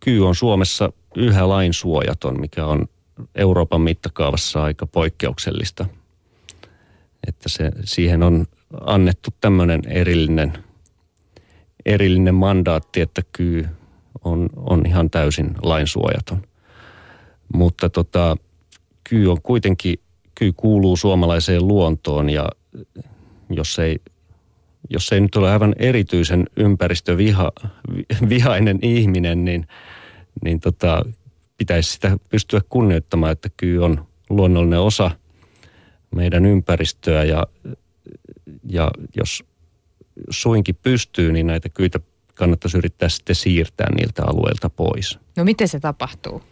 kyy on Suomessa yhä lainsuojaton, mikä on Euroopan mittakaavassa aika poikkeuksellista. Että se, siihen on annettu tämmöinen erillinen, erillinen mandaatti, että kyy on, on ihan täysin lainsuojaton. Mutta tota, kyy on kuitenkin, kyy kuuluu suomalaiseen luontoon ja jos ei, jos ei nyt ole aivan erityisen ympäristövihainen ihminen, niin, niin tota, pitäisi sitä pystyä kunnioittamaan, että kyy on luonnollinen osa meidän ympäristöä ja, ja jos suinkin pystyy, niin näitä kyitä kannattaisi yrittää sitten siirtää niiltä alueilta pois. No miten se tapahtuu?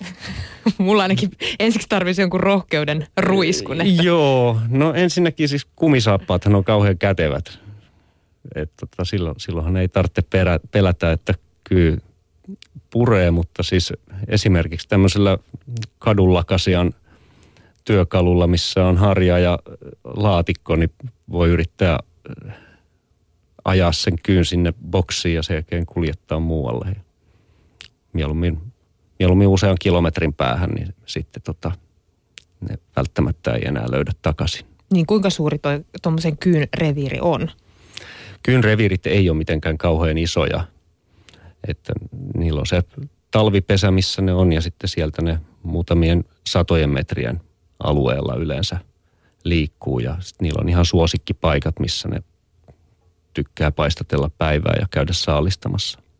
Mulla ainakin ensiksi tarvitsisi jonkun rohkeuden ruiskun. Että... Joo, no ensinnäkin siis kumisaappaathan on kauhean kätevät. Et tota, silloin, silloinhan ei tarvitse perä, pelätä, että kyy puree, mutta siis esimerkiksi tämmöisellä kadullakasian työkalulla, missä on harja ja laatikko, niin voi yrittää äh, ajaa sen kyyn sinne boksiin ja sen jälkeen kuljettaa muualle. Mieluummin, mieluummin usean kilometrin päähän, niin sitten tota, ne välttämättä ei enää löydä takaisin. Niin kuinka suuri tuommoisen kyyn reviiri on? Kyyn reviirit ei ole mitenkään kauhean isoja. Että niillä on se talvipesä, missä ne on ja sitten sieltä ne muutamien satojen metrien alueella yleensä liikkuu ja niillä on ihan suosikkipaikat, missä ne tykkää paistatella päivää ja käydä saalistamassa.